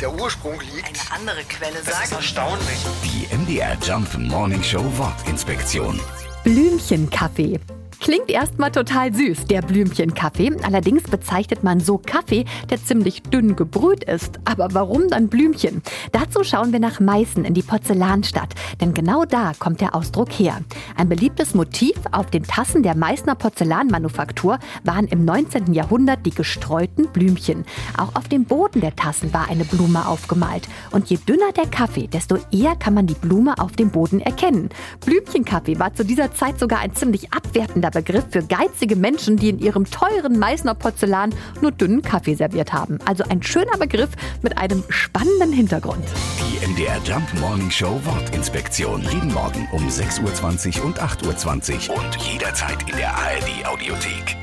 der Ursprung liegt. Eine andere Quelle Das ist sagt. erstaunlich. Die MDR Jump Morning Show Wortinspektion. Blümchenkaffee. Klingt erstmal total süß, der Blümchenkaffee. Allerdings bezeichnet man so Kaffee, der ziemlich dünn gebrüht ist. Aber warum dann Blümchen? Dazu schauen wir nach Meißen in die Porzellanstadt. Denn genau da kommt der Ausdruck her. Ein beliebtes Motiv auf den Tassen der Meißner Porzellanmanufaktur waren im 19. Jahrhundert die gestreuten Blümchen. Auch auf dem Boden der Tassen war eine Blume aufgemalt. Und je dünner der Kaffee, desto eher kann man die Blume auf dem Boden erkennen. Blümchenkaffee war zu dieser Zeit sogar ein ziemlich abwertender Begriff für geizige Menschen, die in ihrem teuren Meißner Porzellan nur dünnen Kaffee serviert haben. Also ein schöner Begriff mit einem spannenden Hintergrund. MDR Jump Morning Show Wortinspektion. Jeden Morgen um 6.20 Uhr und 8.20 Uhr und jederzeit in der ARD Audiothek.